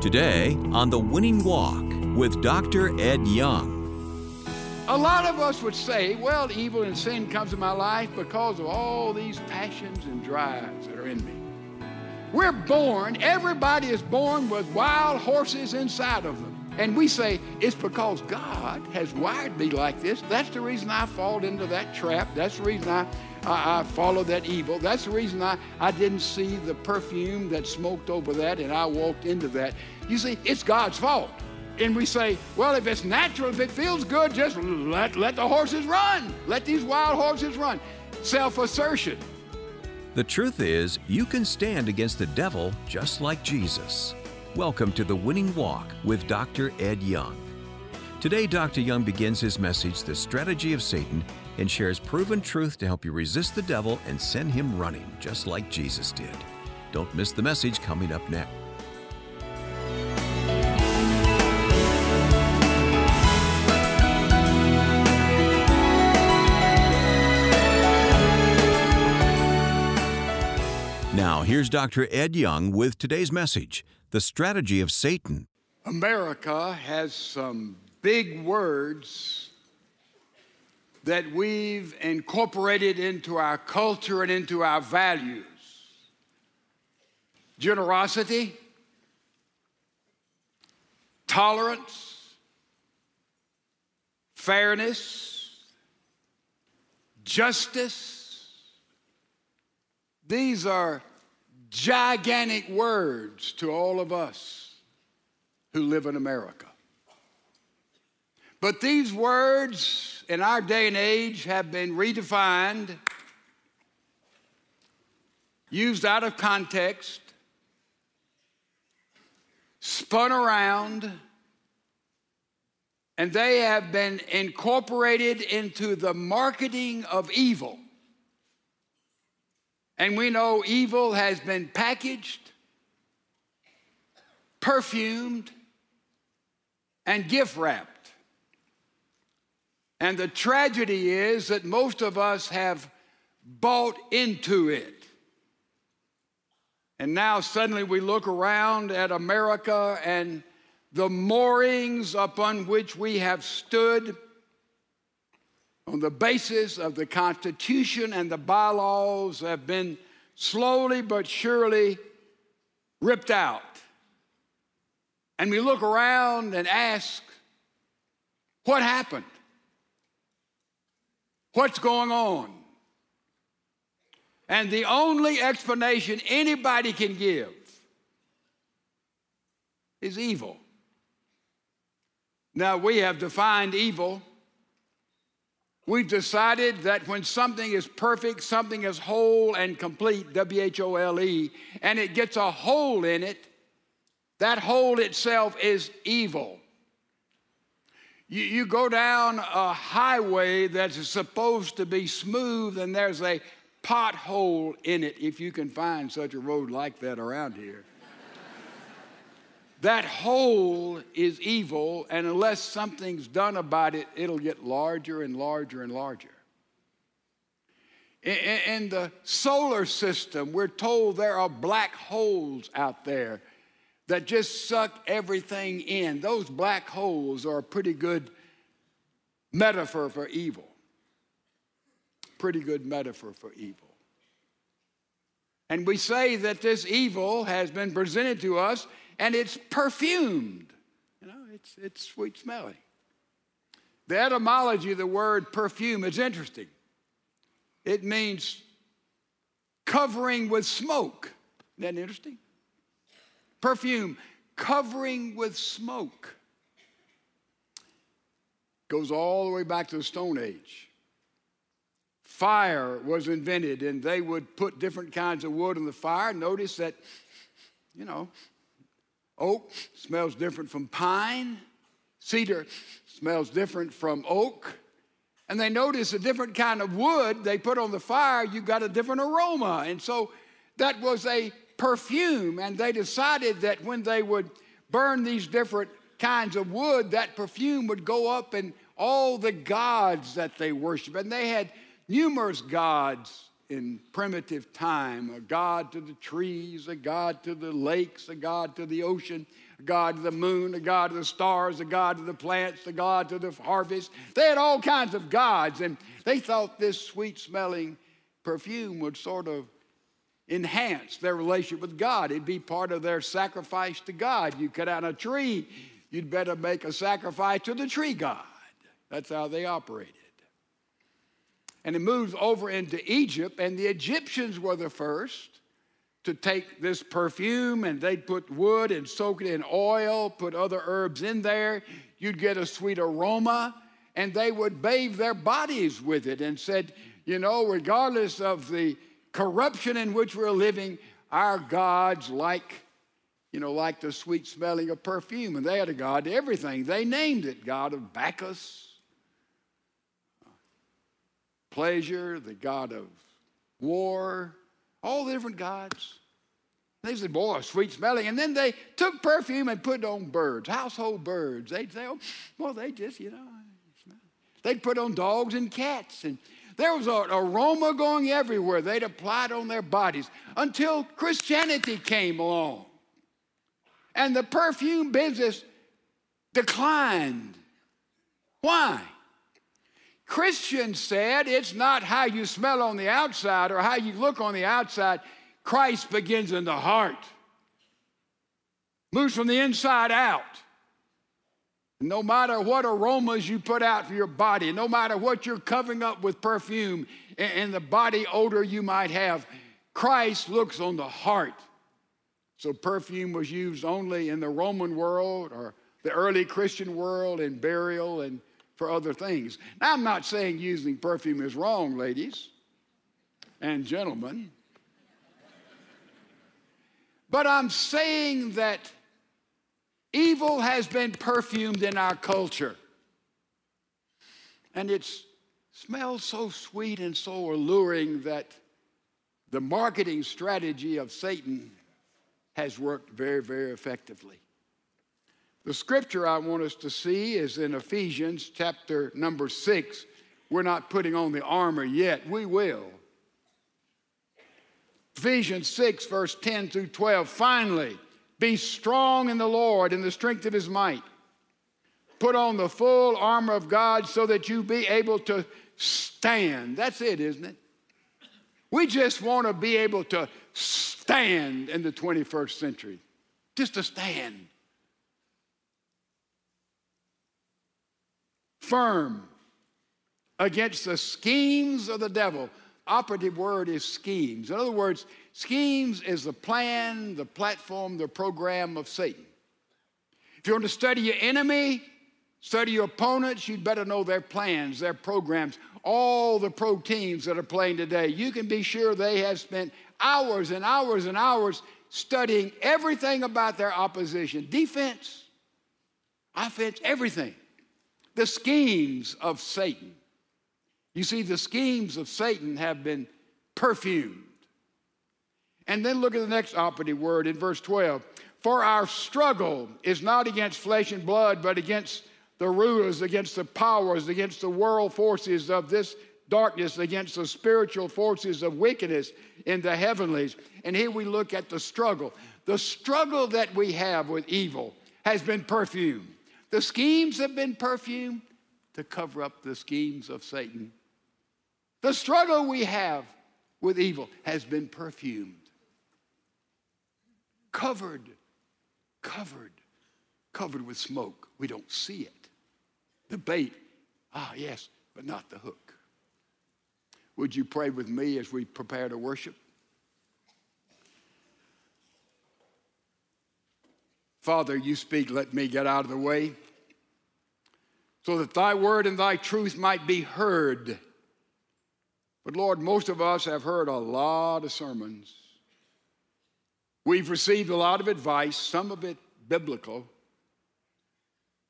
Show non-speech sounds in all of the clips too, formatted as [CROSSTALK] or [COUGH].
Today on The Winning Walk with Dr. Ed Young. A lot of us would say, well, evil and sin comes in my life because of all these passions and drives that are in me. We're born, everybody is born with wild horses inside of them. And we say, it's because God has wired me like this. That's the reason I fall into that trap. That's the reason I, I, I follow that evil. That's the reason I, I didn't see the perfume that smoked over that and I walked into that. You see, it's God's fault and we say, well, if it's natural, if it feels good, just let, let the horses run. Let these wild horses run. Self assertion. The truth is, you can stand against the devil just like Jesus. Welcome to the Winning Walk with Dr. Ed Young. Today, Dr. Young begins his message, The Strategy of Satan, and shares proven truth to help you resist the devil and send him running, just like Jesus did. Don't miss the message coming up next. Now, here's Dr. Ed Young with today's message The Strategy of Satan. America has some big words that we've incorporated into our culture and into our values generosity, tolerance, fairness, justice. These are gigantic words to all of us who live in America. But these words in our day and age have been redefined, used out of context, spun around, and they have been incorporated into the marketing of evil. And we know evil has been packaged, perfumed, and gift wrapped. And the tragedy is that most of us have bought into it. And now suddenly we look around at America and the moorings upon which we have stood on the basis of the Constitution and the bylaws have been slowly but surely ripped out. And we look around and ask, what happened? What's going on? And the only explanation anybody can give is evil. Now, we have defined evil We've decided that when something is perfect, something is whole and complete, W H O L E, and it gets a hole in it, that hole itself is evil. You, you go down a highway that's supposed to be smooth, and there's a pothole in it, if you can find such a road like that around here. That hole is evil, and unless something's done about it, it'll get larger and larger and larger. In, the solar system, we're told there are black holes out there that just suck everything in. Those black holes are a pretty good metaphor for evil. Pretty good metaphor for evil. And we say that this evil has been presented to us and it's perfumed. You know, it's, it's sweet smelling. The etymology of the word perfume is interesting. It means covering with smoke. Isn't that interesting? Perfume, covering with smoke. Goes all the way back to the Stone Age. Fire was invented, and they would put different kinds of wood in the fire. Notice that, you know, Oak smells different from pine. Cedar smells different from oak. And they notice a different kind of wood they put on the fire, you got a different aroma. And so that was a perfume. And they decided that when they would burn these different kinds of wood, that perfume would go up and all the gods that they worship. And they had numerous gods in primitive time a God to the trees, a God to the lakes, a God to the ocean, a God to the moon, a God to the stars, a God to the plants, a God to the harvest. They had all kinds of gods, and they thought this sweet smelling perfume would sort of enhance their relationship with God. It'd be part of their sacrifice to God. You cut down a tree, you'd better make a sacrifice to the tree God. That's how they operated. And it moves over into Egypt, and the Egyptians were the first to take this perfume and they'd put wood and soak it in oil, put other herbs in there. You'd get a sweet aroma, and they would bathe their bodies with it and said, you know, regardless of the corruption in which we're living, our gods like, you know, like the sweet smelling of perfume. And they had a god to everything. They named it God of Bacchus, pleasure, the God of war, all the different gods. They said, boy, sweet smelling. And then they took perfume and put it on birds, household birds. They'd say, oh, well, they just, you know, they'd put on dogs and cats. And there was an aroma going everywhere. They'd apply it on their bodies until Christianity came along. And the perfume business declined. Why? Christians said it's not how you smell on the outside or how you look on the outside. Christ begins in the heart, moves from the inside out. No matter what aromas you put out for your body, no matter what you're covering up with perfume and the body odor you might have, Christ looks on the heart. So perfume was used only in the Roman world or the early Christian world in burial and for other things. Now, I'm not saying using perfume is wrong, ladies and gentlemen, but I'm saying that evil has been perfumed in our culture. And it smells so sweet and so alluring that the marketing strategy of Satan has worked very, very effectively. The scripture I want us to see is in Ephesians chapter number six. We're not putting on the armor yet, we will. Ephesians 6, verse 10 through 12. Finally, be strong in the Lord in the strength of his might. Put on the full armor of God so that you be able to stand. That's it, isn't it? We just want to be able to stand in the 21st century, just to stand. firm against the schemes of the devil. Operative word is schemes. In other words, schemes is the plan, the platform, the program of Satan. If you want to study your enemy, study your opponents, you'd better know their plans, their programs, all the pro teams that are playing today. You can be sure they have spent hours and hours and hours studying everything about their opposition defense, offense, everything the schemes of Satan. You see, the schemes of Satan have been perfumed. And then look at the next operative word in verse 12. For our struggle is not against flesh and blood, but against the rulers, against the powers, against the world forces of this darkness, against the spiritual forces of wickedness in the heavenlies. And here we look at the struggle. The struggle that we have with evil has been perfumed. The schemes have been perfumed to cover up the schemes of Satan. The struggle we have with evil has been perfumed, covered, covered, covered with smoke. We don't see it. The bait, ah, yes, but not the hook. Would you pray with me as we prepare to worship? Father, you speak, let me get out of the way, so that thy word and thy truth might be heard. But Lord, most of us have heard a lot of sermons. We've received a lot of advice, some of it biblical.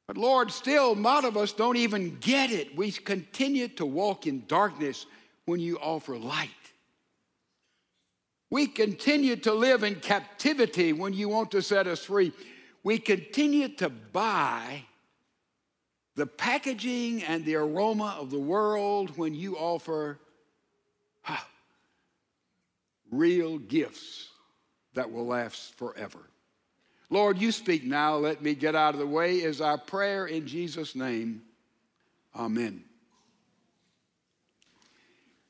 But Lord, still, a lot of us don't even get it. We continue to walk in darkness when you offer light. We continue to live in captivity when you want to set us free we continue to buy the packaging and the aroma of the world when you offer real gifts that will last forever. Lord, you speak now. Let me get out of the way is our prayer in Jesus' name. Amen.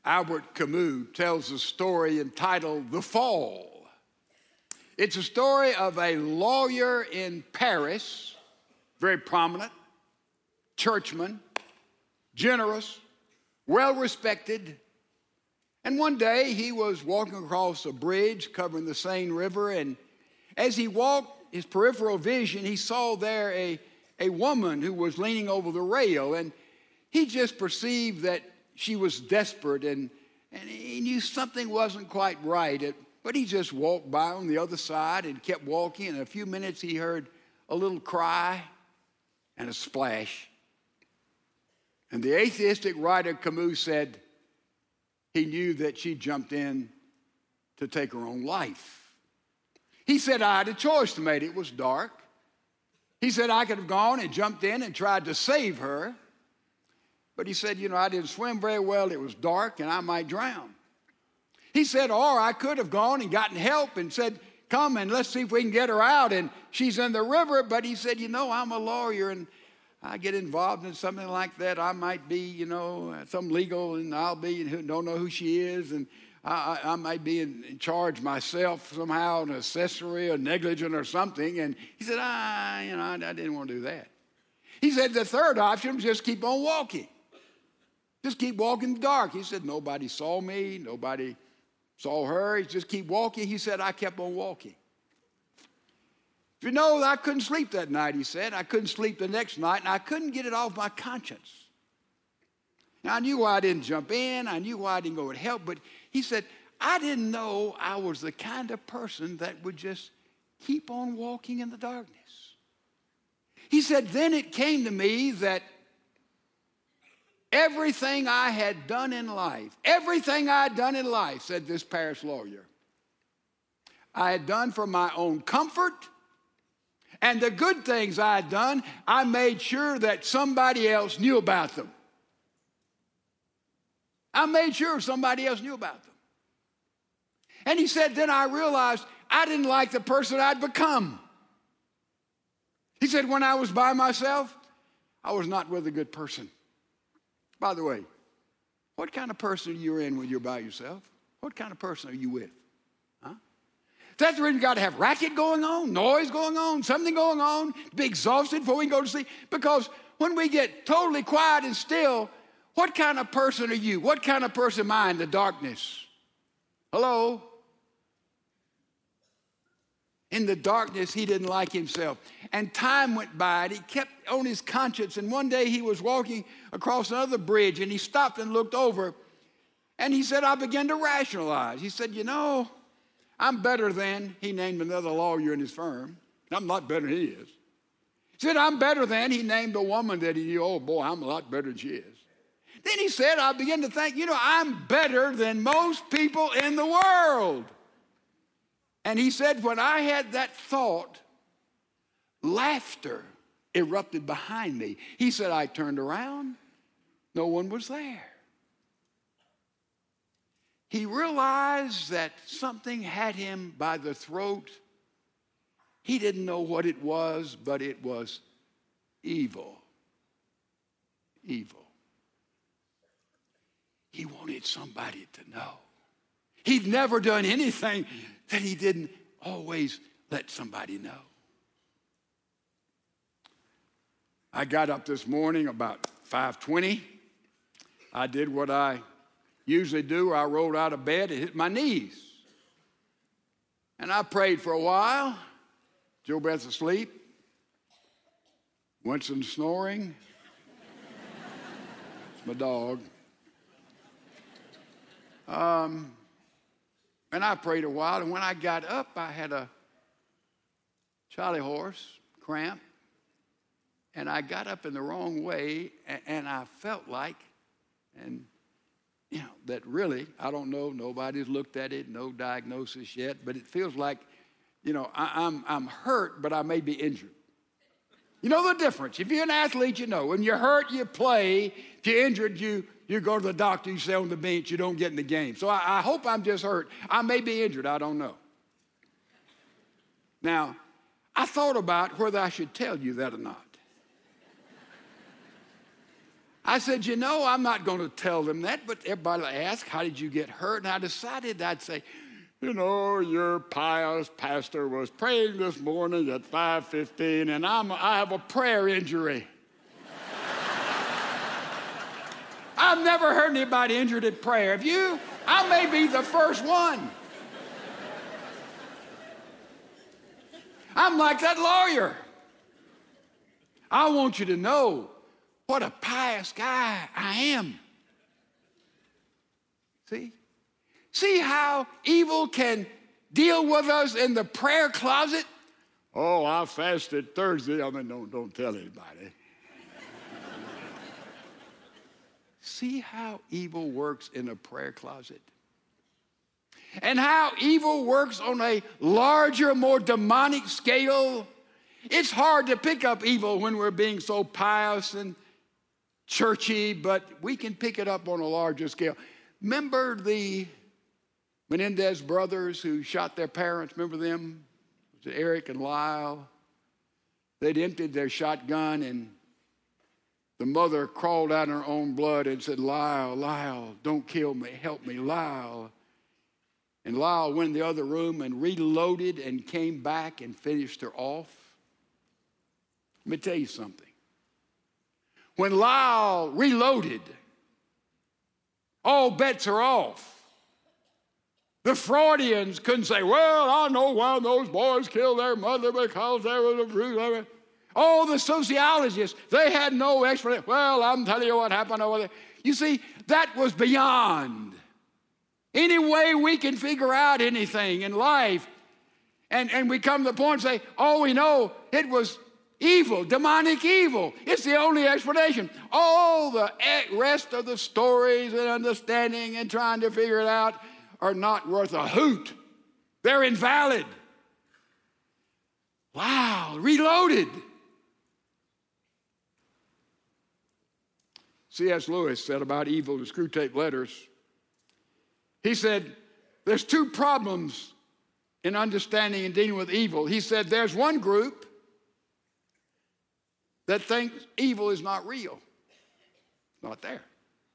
Albert Camus tells a story entitled The Fall. It's a story of a lawyer in Paris, very prominent, churchman, generous, well respected. And one day he was walking across a bridge covering the Seine River, and as he walked, his peripheral vision, he saw there a, a woman who was leaning over the rail, and he just perceived that she was desperate and, and he knew something wasn't quite right. But he just walked by on the other side and kept walking. In a few minutes, he heard a little cry and a splash. And the atheistic writer Camus said he knew that she jumped in to take her own life. He said, I had a choice to make. It was dark. He said, I could have gone and jumped in and tried to save her. But he said, You know, I didn't swim very well. It was dark and I might drown. He said, Or I could have gone and gotten help and said, Come and let's see if we can get her out. And she's in the river. But he said, You know, I'm a lawyer and I get involved in something like that. I might be, you know, some legal and I'll be, don't know who she is. And I, I, might be in, in, charge myself somehow, an accessory or negligent or something. And he said, ah, you know, I, I didn't want to do that. He said the third option just keep on walking. Just keep walking in the dark. He said, Nobody saw me, nobody saw her. He just keep walking. He said, I kept on walking. If you know, I couldn't sleep that night, he said. I couldn't sleep the next night, and I couldn't get it off my conscience. Now, I knew why I didn't jump in, I knew why I didn't go and help, but he said, I didn't know I was the kind of person that would just keep on walking in the darkness. He said, then it came to me that Everything I had done in life, everything I had done in life, said this Paris lawyer, I had done for my own comfort. And the good things I had done, I made sure that somebody else knew about them. I made sure somebody else knew about them. And he said, then I realized I didn't like the person I'd become. He said, when I was by myself, I was not with a good person. By the way, what kind of person are you in when you're by yourself? What kind of person are you with? That's the reason you got to have racket going on, noise going on, something going on, be exhausted before we go to sleep. Because when we get totally quiet and still, what kind of person are you? What kind of person am I in the darkness? Hello? In the darkness, he didn't like himself. And time went by, and he kept on his conscience. And one day he was walking across another bridge, and he stopped and looked over. And he said, I began to rationalize. He said, You know, I'm better than, he named another lawyer in his firm. I'm not better than he is. He said, I'm better than, he named a woman that he knew, oh boy, I'm a lot better than she is. Then he said, I began to think, you know, I'm better than most people in the world. And he said, when I had that thought, laughter erupted behind me. He said, I turned around, no one was there. He realized that something had him by the throat. He didn't know what it was, but it was evil. Evil. He wanted somebody to know. He'd never done anything that he didn't always let somebody know. I got up this morning about 5:20. I did what I usually do. Where I rolled out of bed and hit my knees. And I prayed for a while. Jo Beth's asleep. Winston snoring. it's my dog. Um, and I prayed a while, and when I got up, I had a Charlie horse cramp, and I got up in the wrong way, and I felt like, and you know, that really, I don't know, nobody's looked at it, no diagnosis yet, but it feels like, you know, I, am I'm, I'm hurt, but I may be injured. You know the difference. If you're an athlete, you know. When you're hurt, you play. If you're injured, you, you go to the doctor, you stay on the bench, you don't get in the game. So I, I hope I'm just hurt. I may be injured, I don't know. Now, I thought about whether I should tell you that or not. I said, you know, I'm not going to tell them that, but everybody will ask, how did you get hurt? And I decided I'd say, you know, your pious pastor was praying this morning at 5:15, and I'm, I have a prayer injury. [LAUGHS] I've never heard anybody injured at prayer. If you, I may be the first one. I'm like that lawyer. I want you to know what a pious guy I am. See? See how evil can deal with us in the prayer closet? Oh, I fasted Thursday. I mean, don't, don't tell anybody. [LAUGHS] See how evil works in a prayer closet? And how evil works on a larger, more demonic scale. It's hard to pick up evil when we're being so pious and churchy, but we can pick it up on a larger scale. Remember the Menendez brothers who shot their parents? Remember them? Eric and Lyle? They'd emptied their shotgun and the mother crawled out in her own blood and said, Lyle, Lyle, don't kill me, help me, Lyle. And Lyle went in the other room and reloaded and came back and finished her off. Let me tell you something. When Lyle reloaded, all bets are off. The Freudians couldn't say, Well, I know why those boys killed their mother because there was a fruit. All oh, the sociologists, they had no explanation. Well, I'm telling you what happened over there. You see, that was beyond any way we can figure out anything in life. And, and we come to the point and say, oh, we know it was evil, demonic evil. It's the only explanation. All the rest of the stories and understanding and trying to figure it out are not worth a hoot. They're invalid. Wow, reloaded. C.S. Lewis said about evil in Screwtape Letters. He said, There's two problems in understanding and dealing with evil. He said, There's one group that thinks evil is not real, not there.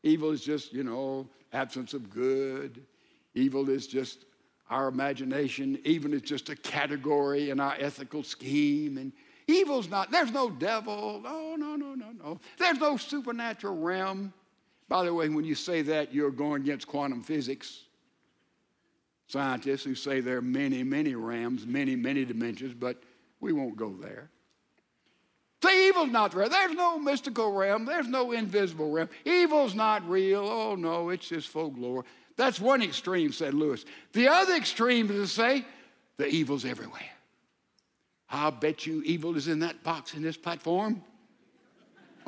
Evil is just, you know, absence of good. Evil is just our imagination. Evil is just a category in our ethical scheme. And Evil's not, there's no devil. No, no, no, no, no. There's no supernatural realm. By the way, when you say that, you're going against quantum physics. Scientists who say there are many, many realms, many, many dimensions, but we won't go there. Say evil's not real. There's no mystical realm. There's no invisible realm. Evil's not real. Oh, no, it's just folklore. That's one extreme, said Lewis. The other extreme is to say the evil's everywhere. I'll bet you evil is in that box in this platform.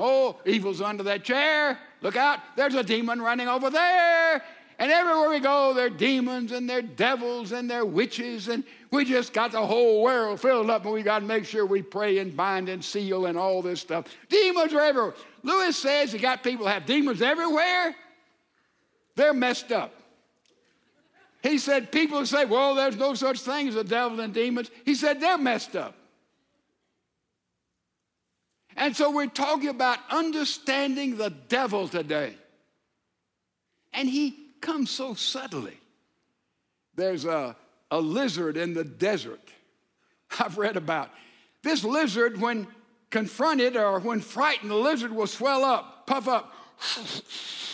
Oh, evil's under that chair. Look out, there's a demon running over there. And everywhere we go, there are demons and there are devils and there are witches, and we just got the whole world filled up, and we got to make sure we pray and bind and seal and all this stuff. Demons are everywhere. Lewis says you got people have demons everywhere. They're messed up. He said, people say, well, there's no such thing as a devil and demons. He said, they're messed up. And so we're talking about understanding the devil today. And he comes so subtly. There's a, a lizard in the desert I've read about. This lizard, when confronted or when frightened, the lizard will swell up, puff up. [LAUGHS]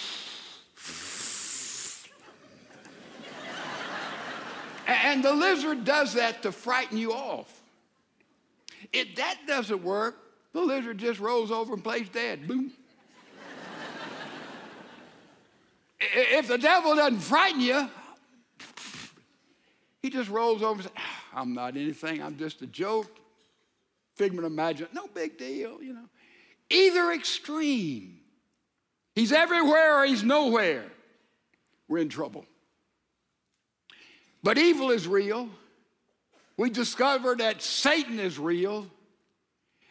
And the lizard does that to frighten you off. If that doesn't work, the lizard just rolls over and plays dead. Boom. If the devil doesn't frighten you, he just rolls over and says, ah, I'm not anything, I'm just a joke, figment of imagination. No big deal, you know. Either extreme. He's everywhere or he's nowhere. We're in trouble. But evil is real. We discover that Satan is real.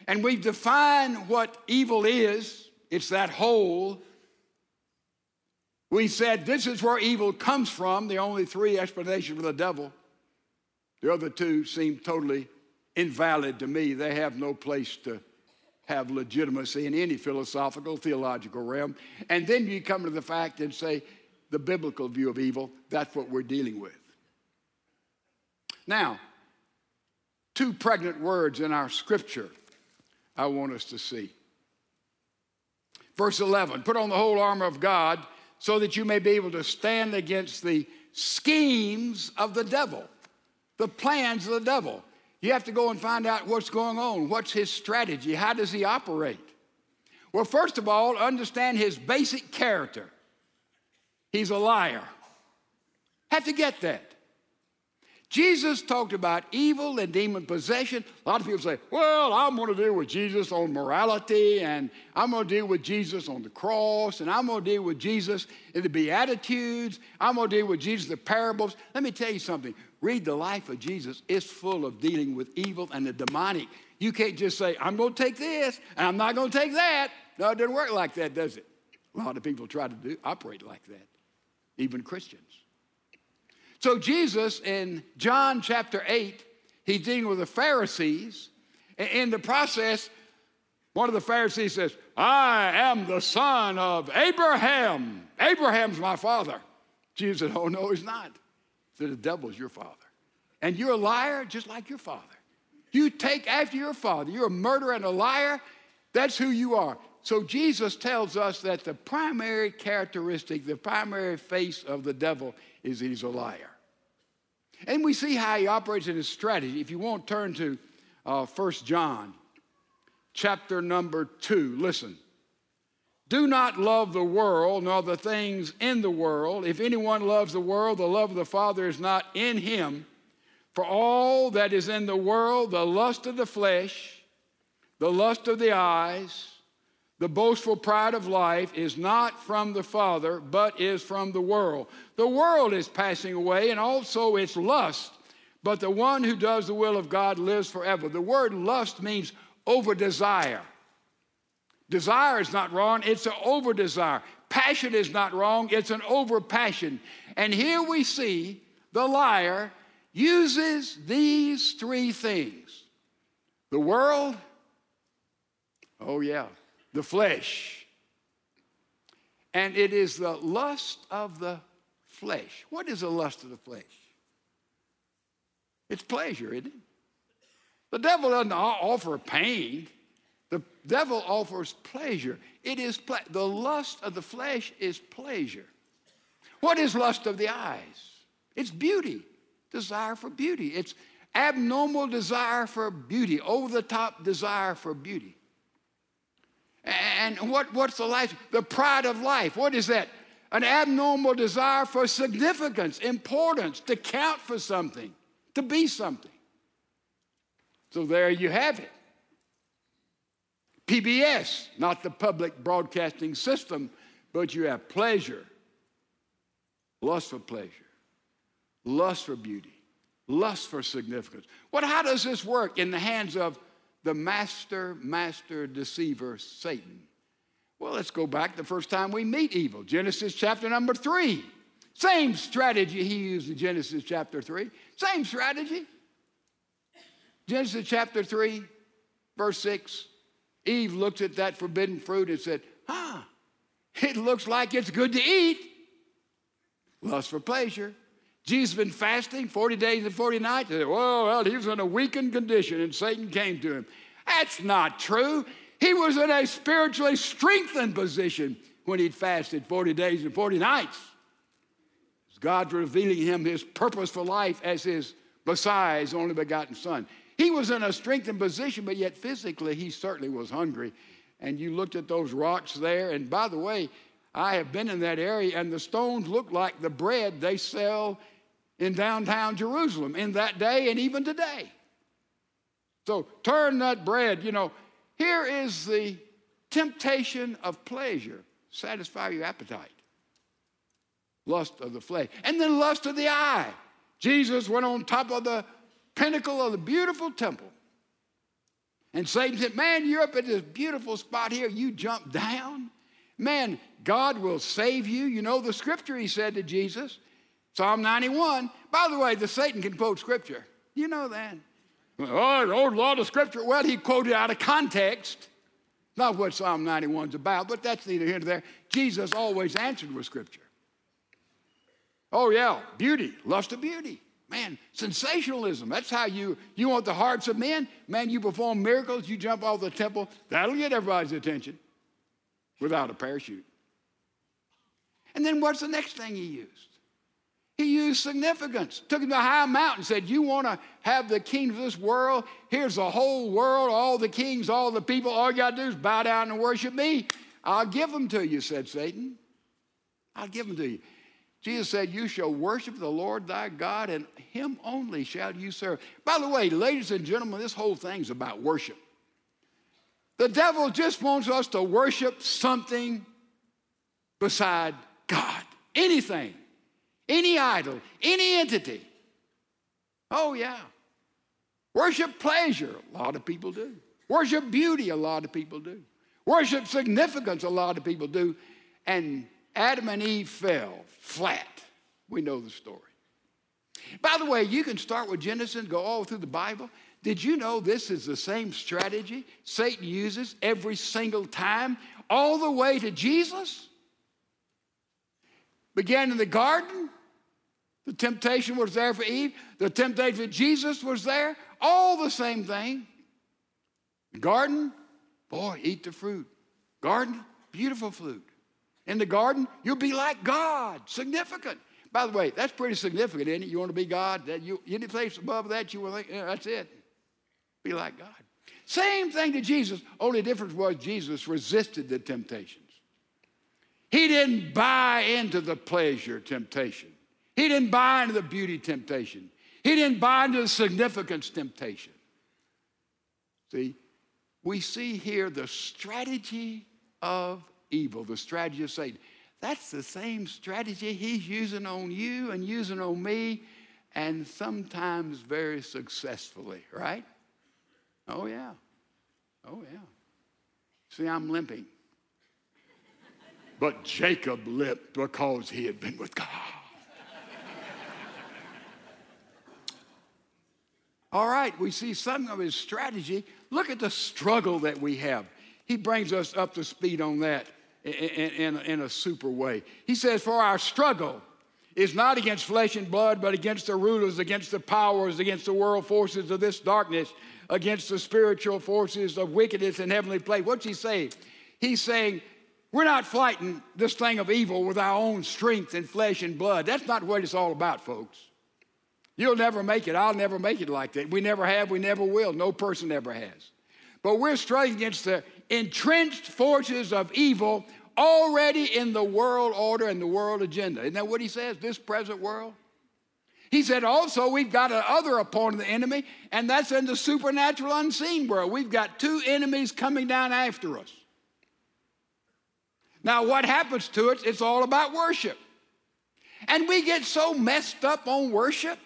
And we've defined what evil is it's that hole. We said this is where evil comes from, the only three explanations for the devil. The other two seem totally invalid to me. They have no place to have legitimacy in any philosophical, theological realm. And then you come to the fact and say, the biblical view of evil, that's what we're dealing with. Now, two pregnant words in our scripture I want us to see. Verse 11 Put on the whole armor of God so that you may be able to stand against the schemes of the devil, the plans of the devil. You have to go and find out what's going on. What's his strategy? How does he operate? Well, first of all, understand his basic character. He's a liar. Have to get that. Jesus talked about evil and demon possession. A lot of people say, well, I'm going to deal with Jesus on morality, and I'm going to deal with Jesus on the cross, and I'm going to deal with Jesus in the Beatitudes. I'm going to deal with Jesus the parables. Let me tell you something. Read the life of Jesus. It's full of dealing with evil and the demonic. You can't just say, I'm going to take this, and I'm not going to take that. No, it doesn't work like that, does it? A lot of people try to do, operate like that, even Christians. So, Jesus in John chapter 8, he's dealing with the Pharisees. In the process, one of the Pharisees says, I am the son of Abraham. Abraham's my father. Jesus said, Oh, no, he's not. He said, The devil's your father. And you're a liar just like your father. You take after your father. You're a murderer and a liar. That's who you are. So Jesus tells us that the primary characteristic, the primary face of the devil is he's a liar. And we see how he operates in his strategy. If you won't turn to uh, 1 John chapter number 2, listen. Do not love the world nor the things in the world. If anyone loves the world, the love of the Father is not in him. For all that is in the world, the lust of the flesh, the lust of the eyes, the boastful pride of life is not from the Father, but is from the world. The world is passing away and also its lust, but the one who does the will of God lives forever. The word lust means over desire. Desire is not wrong, it's an over desire. Passion is not wrong, it's an over passion. And here we see the liar uses these three things the world, oh yeah, the flesh. And it is the lust of the flesh. What is the lust of the flesh? It's pleasure, isn't it? The devil doesn't offer pain. The devil offers pleasure. It is ple- the lust of the flesh is pleasure. What is lust of the eyes? It's beauty, desire for beauty. It's abnormal desire for beauty, over the top desire for beauty. And what, what's the life? The pride of life. What is that? An abnormal desire for significance, importance, to count for something, to be something. So there you have it. PBS, not the public broadcasting system, but you have pleasure, lust for pleasure, lust for beauty, lust for significance. What, how does this work in the hands of the master, master deceiver, Satan. Well, let's go back the first time we meet evil Genesis chapter number three. Same strategy he used in Genesis chapter 3. Same strategy. Genesis chapter 3, verse 6. Eve looked at that forbidden fruit and said, Huh, it looks like it's good to eat. Lust for pleasure. Jesus been fasting 40 days and 40 nights. They said, well, well, he was in a weakened condition and Satan came to him. That's not true. He was in a spiritually strengthened position when he'd fasted 40 days and 40 nights. God's revealing him his purpose for life as his his only begotten Son. He was in a strengthened position, but yet physically he certainly was hungry. And you looked at those rocks there, and by the way, I have been in that area, and the stones look like the bread they sell in downtown Jerusalem in that day and even today. So turn that bread, you know, here is the temptation of pleasure, satisfy your appetite. Lust of the flesh, and then lust of the eye. Jesus went on top of the pinnacle of the beautiful temple. And Satan said, Man, you're up at this beautiful spot here. You jump down. Man, God will save you. You know the scripture he said to Jesus, Psalm 91. By the way, the Satan can quote scripture. You know that. Oh, the old law of scripture. Well, he quoted out of context. Not what Psalm 91 is about, but that's neither here nor there. Jesus always answered with scripture. Oh, yeah, beauty, lust of beauty. Man, sensationalism. That's how you, you want the hearts of men. Man, you perform miracles, you jump off the temple. That'll get everybody's attention without a parachute. And then what's the next thing he used? He used significance. Took him to a high mountain, said, You want to have the kings of this world? Here's the whole world, all the kings, all the people. All you got to do is bow down and worship me. I'll give them to you, said Satan. I'll give them to you. Jesus said, You shall worship the Lord thy God, and him only shall you serve. By the way, ladies and gentlemen, this whole thing's about worship. The devil just wants us to worship something beside God. Anything, any idol, any entity. Oh, yeah. Worship pleasure, a lot of people do. Worship beauty, a lot of people do. Worship significance, a lot of people do. And Adam and Eve fell flat. We know the story. By the way, you can start with Genesis, go all through the Bible. Did you know this is the same strategy Satan uses every single time, all the way to Jesus? Began in the garden. The temptation was there for Eve. The temptation for Jesus was there. All the same thing. Garden, boy, eat the fruit. Garden, beautiful fruit. In the garden, you'll be like God. Significant. By the way, that's pretty significant, isn't it? You want to be God? That you any place above that, you will think, yeah, that's it. Be like God. Same thing to Jesus. Only difference was Jesus resisted the temptations. He didn't buy into the pleasure temptation. He didn't buy into the beauty temptation. He didn't buy into the significance temptation. See, we see here the strategy of evil, the strategy of Satan. That's the same strategy he's using on you and using on me, and sometimes very successfully, right? Oh, yeah. Oh, yeah. See, I'm limping. But Jacob limped because he had been with God. All right, we see some of his strategy. Look at the struggle that we have. He brings us up to speed on that in, in, in, a super way. He says, For our struggle is not against flesh and blood, but against the rulers, against the powers, against the world forces of this darkness, against the spiritual forces of wickedness in heavenly place. What's he saying? He's saying, we're not fighting this thing of evil with our own strength and flesh and blood. That's not what it's all about, folks. You'll never make it. I'll never make it like that. We never have, we never will. No person ever has. But we're struggling against the entrenched forces of evil already in the world order and the world agenda. Isn't that what he says? This present world? He said also we've got another opponent of the enemy, and that's in the supernatural unseen world. We've got two enemies coming down after us. Now, what happens to it? It's all about worship. And we get so messed up on worship.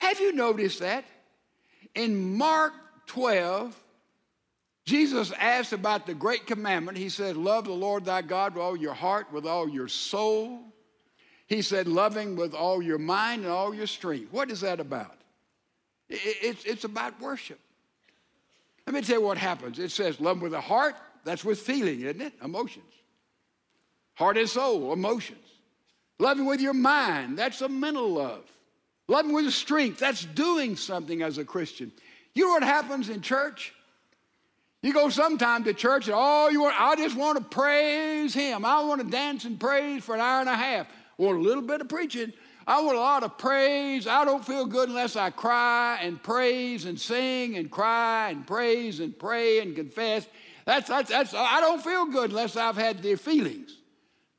Have you noticed that? In Mark 12, Jesus asked about the great commandment. He said, Love the Lord thy God with all your heart, with all your soul. He said, Loving with all your mind and all your strength. What is that about? It's, it's about worship. Let me tell you what happens. It says, Love with the heart. That's with feeling, isn't it? Emotions. Heart and soul, emotions. Loving with your mind. That's a mental love. Loving with strength. That's doing something as a Christian. You know what happens in church? You go sometime to church and oh, you want, I just want to praise him. I want to dance and praise for an hour and a half. Or a little bit of preaching. I want a lot of praise. I don't feel good unless I cry and praise and sing and cry and praise and pray and confess. That's, that's, that's, I don't feel good unless I've had their feelings.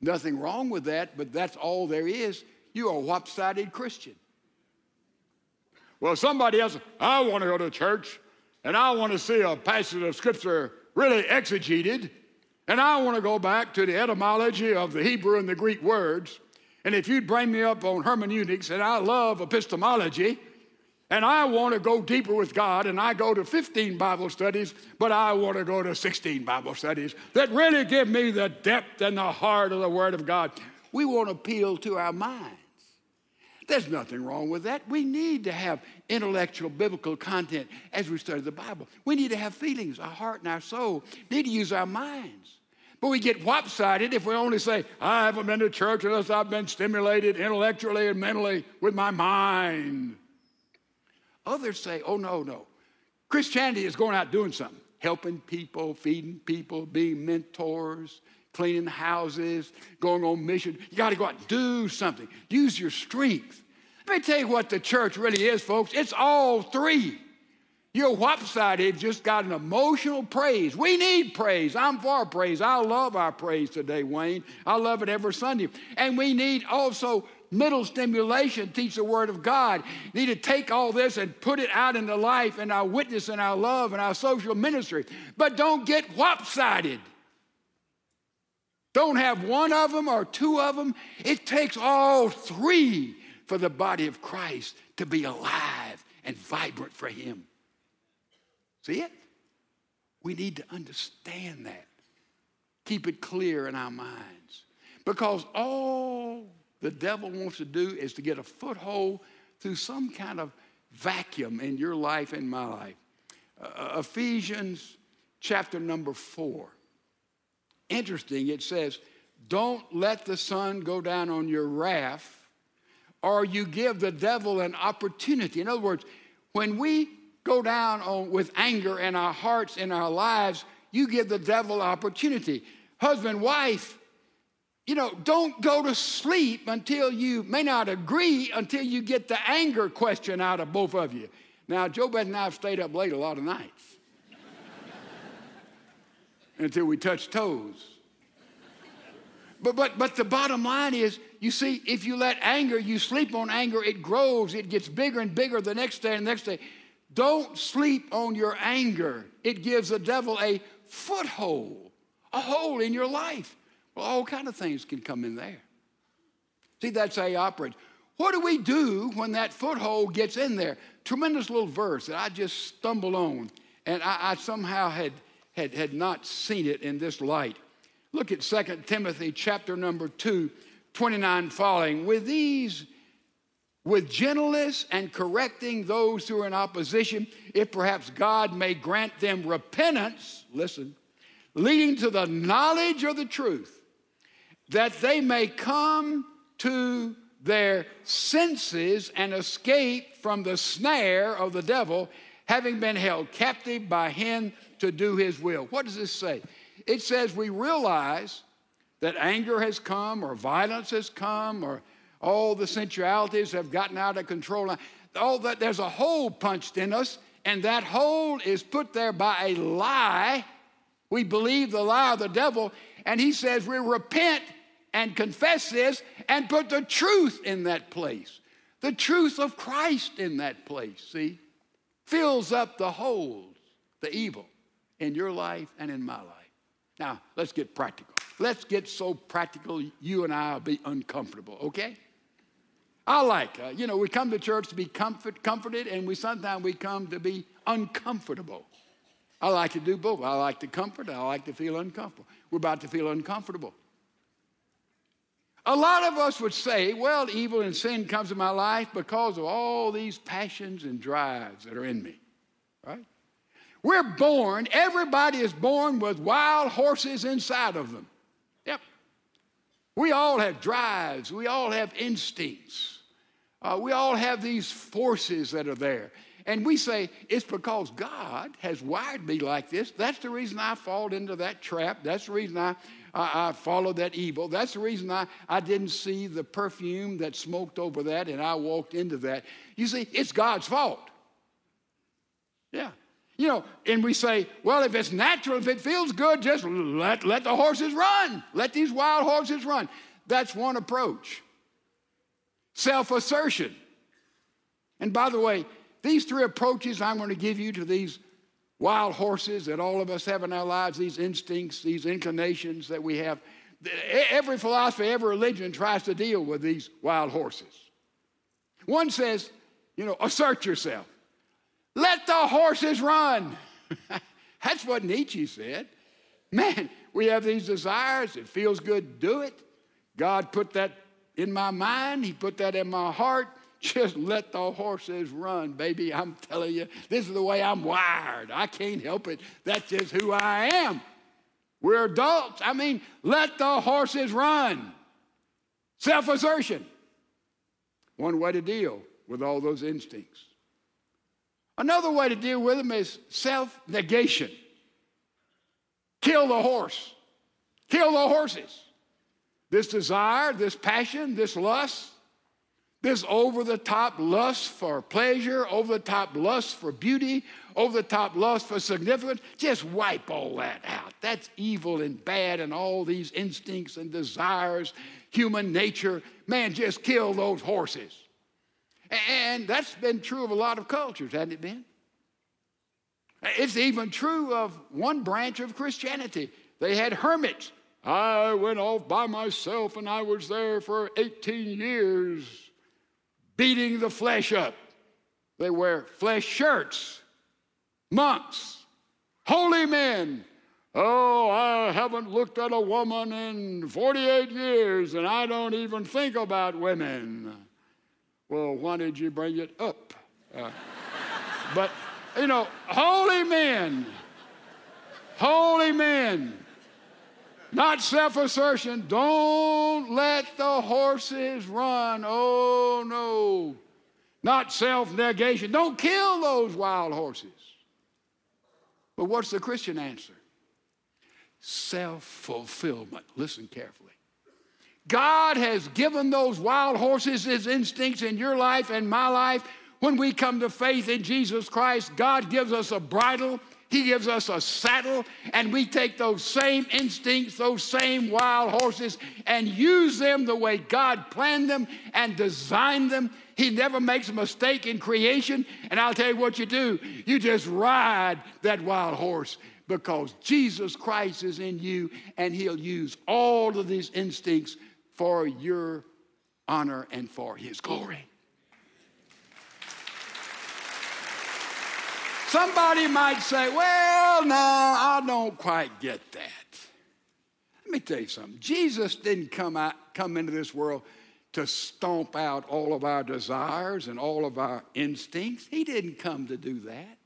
Nothing wrong with that, but that's all there is. You're a whop-sided Christian. Well, somebody else, I want to go to church and I want to see a passage of Scripture really exegeted, and I want to go back to the etymology of the Hebrew and the Greek words. And if you'd bring me up on hermeneutics, and I love epistemology, And I want to go deeper with God, and I go to 15 Bible studies, but I want to go to 16 Bible studies that really give me the depth and the heart of the Word of God. We want to appeal to our minds. There's nothing wrong with that. We need to have intellectual biblical content as we study the Bible. We need to have feelings, our heart and our soul. We need to use our minds. But we get whop-sided if we only say, I haven't been to church unless I've been stimulated intellectually and mentally with my mind. Others say, oh, no, no. Christianity is going out doing something, helping people, feeding people, being mentors, cleaning houses, going on mission. You got to go out and do something. Use your strength. Let me tell you what the church really is, folks. It's all three. Your whop-sided just got an emotional praise. We need praise. I'm for praise. I love our praise today, Wayne. I love it every Sunday. And we need also mental stimulation, teach the Word of God. Need to take all this and put it out into life and our witness and our love and our social ministry. But don't get whop-sided. Don't have one of them or two of them. It takes all three for the body of Christ to be alive and vibrant for Him. See it? We need to understand that. Keep it clear in our minds. Because all the devil wants to do is to get a foothold through some kind of vacuum in your life and my life. Uh, Ephesians chapter number four. Interesting, it says, Don't let the sun go down on your wrath, or you give the devil an opportunity. In other words, when we go down on, with anger in our hearts, in our lives, you give the devil opportunity. Husband, wife, you know, don't go to sleep until you may not agree until you get the anger question out of both of you. Now, Jo Beth and I have stayed up late a lot of nights until we touch toes. But, but, but the bottom line is, you see, if you let anger, you sleep on anger, it grows, it gets bigger and bigger the next day and the next day. Don't sleep on your anger. It gives the devil a foothold, a hole in your life. Well, all kind of things can come in there. See, that's how he operates. What do we do when that foothold gets in there? Tremendous little verse that I just stumbled on, and I, I somehow had, had, had not seen it in this light. Look at 2 Timothy chapter number 2, 29 following. With these with gentleness and correcting those who are in opposition, if perhaps God may grant them repentance, listen, leading to the knowledge of the truth, that they may come to their senses and escape from the snare of the devil, having been held captive by him to do his will. What does this say? It says we realize that anger has come, or violence has come, or all the sensualities have gotten out of control. All that there's a hole punched in us, and that hole is put there by a lie. We believe the lie of the devil, and he says we repent and confess this and put the truth in that place. The truth of Christ in that place, see, fills up the holes, the evil in your life and in my life. Now, let's get practical. Let's get so practical you and I will be uncomfortable, okay? I like, uh, you know, we come to church to be comfort, comforted, and we sometimes we come to be uncomfortable. I like to do both. I like to comfort, I like to feel uncomfortable. We're about to feel uncomfortable. A lot of us would say, well, evil and sin comes in my life because of all these passions and drives that are in me, right? We're born, everybody is born with wild horses inside of them. Yep. We all have drives, we all have instincts. Uh, we all have these forces that are there. And we say, it's because God has wired me like this. That's the reason I fall into that trap. That's the reason I, I, I followed that evil. That's the reason I, I didn't see the perfume that smoked over that and I walked into that. You see, it's God's fault. Yeah. You know, and we say, well, if it's natural, if it feels good, just let, let the horses run. Let these wild horses run. That's one approach self assertion. And by the way, these three approaches I'm going to give you to these wild horses that all of us have in our lives, these instincts, these inclinations that we have. Every philosophy, every religion tries to deal with these wild horses. One says, you know, assert yourself. Let the horses run. [LAUGHS] That's what Nietzsche said. Man, we have these desires. It feels good do it. God put that in my mind, He put that in my heart. [LAUGHS] Just let the horses run, baby. I'm telling you, this is the way I'm wired. I can't help it. That's just who I am. We're adults. I mean, let the horses run. Self assertion. One way to deal with all those instincts. Another way to deal with them is self negation. Kill the horse, kill the horses. This desire, this passion, this lust, this over the top lust for pleasure, over the top lust for beauty, over the top lust for significance, just wipe all that out. That's evil and bad and all these instincts and desires, human nature. Man, just kill those horses. And that's been true of a lot of cultures, hasn't it been? It's even true of one branch of Christianity. They had hermits. I went off by myself and I was there for 18 years beating the flesh up. They wear flesh shirts, monks, holy men. Oh, I haven't looked at a woman in 48 years and I don't even think about women. Well, why did you bring it up? Uh, but, you know, holy men, holy men, not self assertion. Don't let the horses run. Oh, no. Not self negation. Don't kill those wild horses. But what's the Christian answer? Self fulfillment. Listen carefully. God has given those wild horses his instincts in your life and my life. When we come to faith in Jesus Christ, God gives us a bridle, He gives us a saddle, and we take those same instincts, those same wild horses, and use them the way God planned them and designed them. He never makes a mistake in creation. And I'll tell you what you do you just ride that wild horse because Jesus Christ is in you, and He'll use all of these instincts for your honor and for his glory. Somebody might say, well, no, I don't quite get that. Let me tell you something. Jesus didn't come, out, come into this world to stomp out all of our desires and all of our instincts. He didn't come to do that.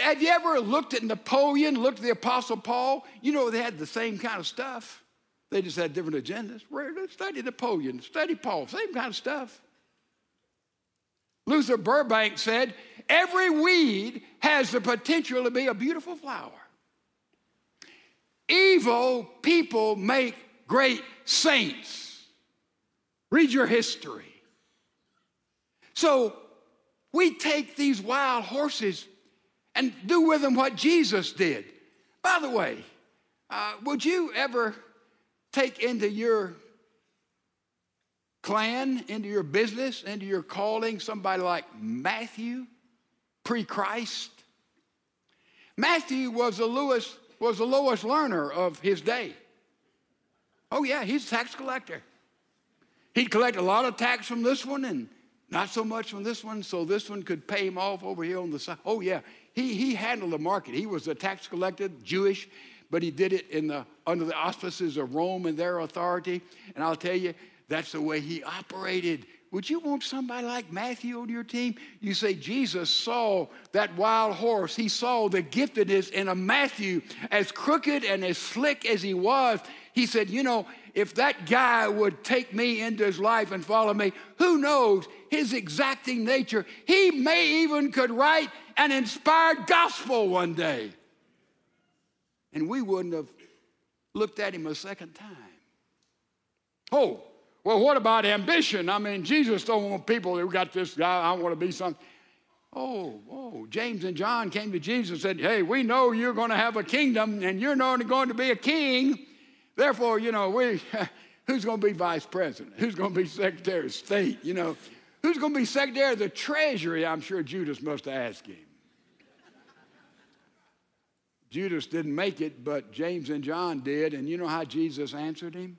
Have you ever looked at Napoleon, looked at the Apostle Paul? You know, they had the same kind of stuff. They just had different agendas. Study Napoleon, study Paul, same kind of stuff. Luther Burbank said, Every weed has the potential to be a beautiful flower. Evil people make great saints. Read your history. So we take these wild horses and do with them what Jesus did. By the way, uh, would you ever take into your clan, into your business, into your calling somebody like Matthew, pre Christ. Matthew was the lowest, was the lowest learner of his day. Oh, yeah, he's a tax collector. He'd collect a lot of tax from this one and not so much from this one, so this one could pay him off over here on the side. Oh, yeah, he, he handled the market. He was a tax collector, Jewish but he did it in the, under the auspices of Rome and their authority. And I'll tell you, that's the way he operated. Would you want somebody like Matthew on your team? You say Jesus saw that wild horse. He saw the giftedness in a Matthew, as crooked and as slick as he was. He said, You know, if that guy would take me into his life and follow me, who knows his exacting nature? He may even could write an inspired gospel one day and we wouldn't have looked at him a second time. Oh, well, what about ambition? I mean, Jesus don't want people who got this guy, I want to be something. Oh, oh, James and John came to Jesus and said, Hey, we know you're going to have a kingdom and you're not going to be a king. Therefore, you know, we, [LAUGHS] who's going to be vice president? Who's going to be secretary of state? You know, who's going to be secretary of the treasury? I'm sure Judas must have asked him. Judas didn't make it, but James and John did. And you know how Jesus answered him?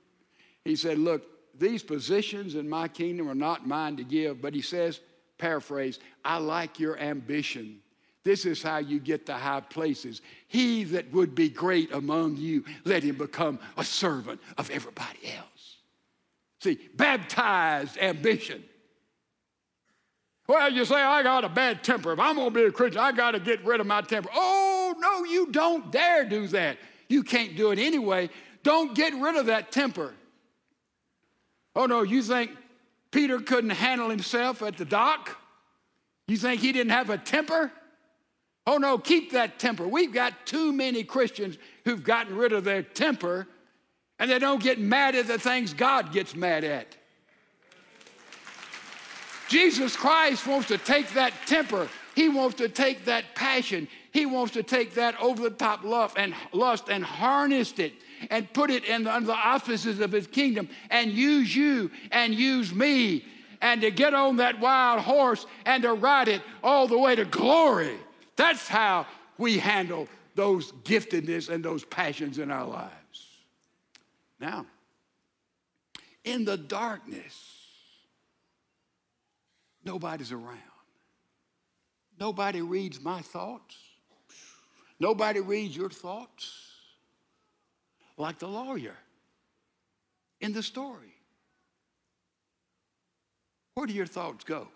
He said, Look, these positions in my kingdom are not mine to give. But he says, paraphrase, I like your ambition. This is how you get to high places. He that would be great among you, let him become a servant of everybody else. See, baptized ambition. Well, you say, I got a bad temper. If I'm going to be a Christian, I got to get rid of my temper. Oh, no, you don't dare do that. You can't do it anyway. Don't get rid of that temper. Oh, no, you think Peter couldn't handle himself at the dock? You think he didn't have a temper? Oh, no, keep that temper. We've got too many Christians who've gotten rid of their temper and they don't get mad at the things God gets mad at. Jesus Christ wants to take that temper, He wants to take that passion, He wants to take that over the top love and lust and harness it and put it in the, under the offices of his kingdom and use you and use me and to get on that wild horse and to ride it all the way to glory. That's how we handle those giftedness and those passions in our lives. Now, in the darkness, nobody's around. Nobody reads my thoughts. Nobody reads your thoughts like the lawyer in the story. Where do your thoughts go?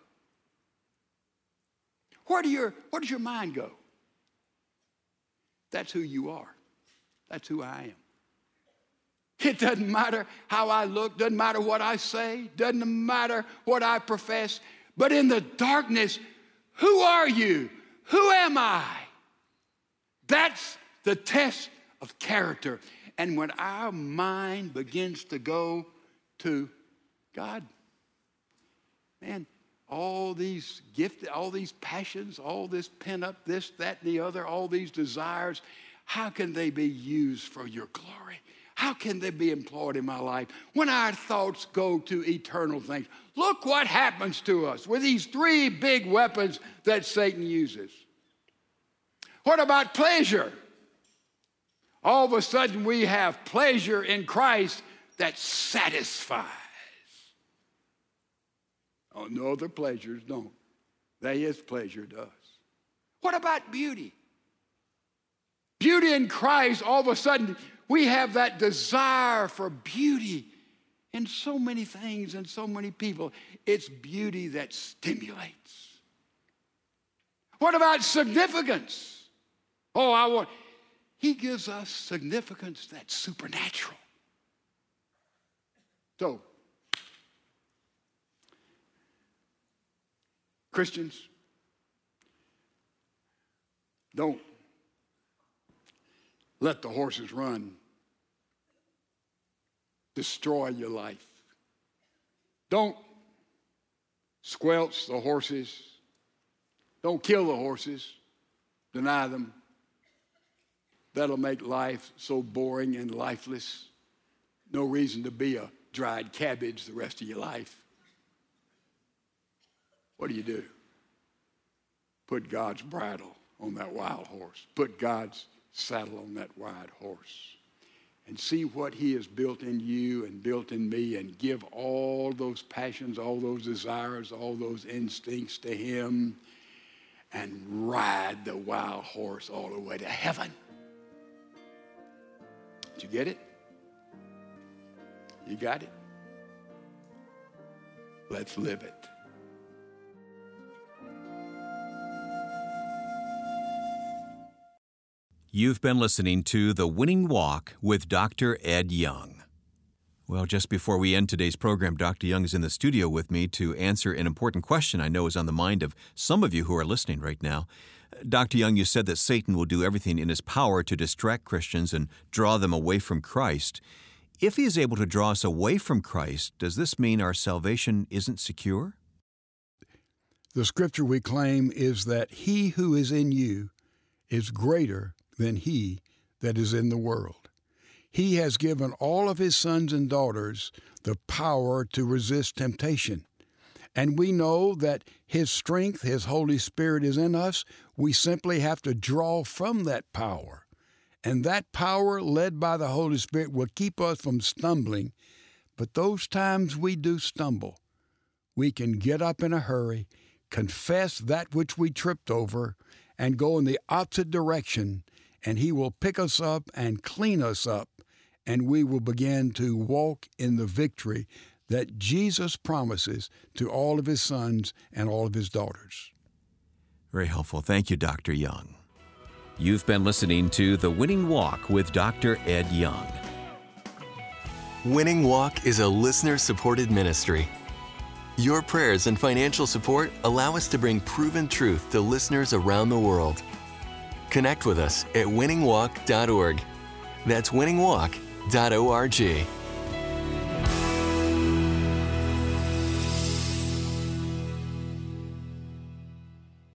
Where, do your, where does your mind go? That's who you are. That's who I am. It doesn't matter how I look, doesn't matter what I say, doesn't matter what I profess, but in the darkness, who are you? Who am I? That's the test of character. And when our mind begins to go to God, man, all these gifts, all these passions, all this pent up, this, that, and the other, all these desires, how can they be used for your glory? How can they be employed in my life when our thoughts go to eternal things? Look what happens to us with these three big weapons that Satan uses. What about pleasure? all of a sudden we have pleasure in Christ that satisfies. Oh, no other pleasures don't. They his pleasure does. What about beauty? Beauty in Christ, all of a sudden, we have that desire for beauty in so many things and so many people. It's beauty that stimulates. What about significance? Oh, I want, he gives us significance that's supernatural. So, Christians, don't let the horses run, destroy your life. Don't squelch the horses. Don't kill the horses, deny them that'll make life so boring and lifeless. No reason to be a dried cabbage the rest of your life. What do you do? Put God's bridle on that wild horse, put God's saddle on that wild horse, and see what He has built in you and built in me, and give all those passions, all those desires, all those instincts to Him, and ride the wild horse all the way to heaven. Did you get it? You got it? Let's live it. You've been listening to The Winning Walk with Dr. Ed Young. Well, just before we end today's program, Dr. Young is in the studio with me to answer an important question I know is on the mind of some of you who are listening right now. Dr. Young, you said that Satan will do everything in his power to distract Christians and draw them away from Christ. If he is able to draw us away from Christ, does this mean our salvation isn't secure? The scripture we claim is that he who is in you is greater than he that is in the world. He has given all of his sons and daughters the power to resist temptation. And we know that His strength, His Holy Spirit is in us. We simply have to draw from that power. And that power, led by the Holy Spirit, will keep us from stumbling But those times we do stumble, we can get up in a hurry, confess that which we tripped over, and go in the opposite direction, and He will pick us up and clean us up, and we will begin to walk in the victory that Jesus promises to all of His sons and all of His daughters. Very helpful. Thank you, Dr. Young. You've been listening to The Winning Walk with Dr. Ed Young. Winning Walk is a listener supported ministry. Your prayers and financial support allow us to bring proven truth to listeners around the world. Connect with us at winningwalk.org. That's winningwalk.org.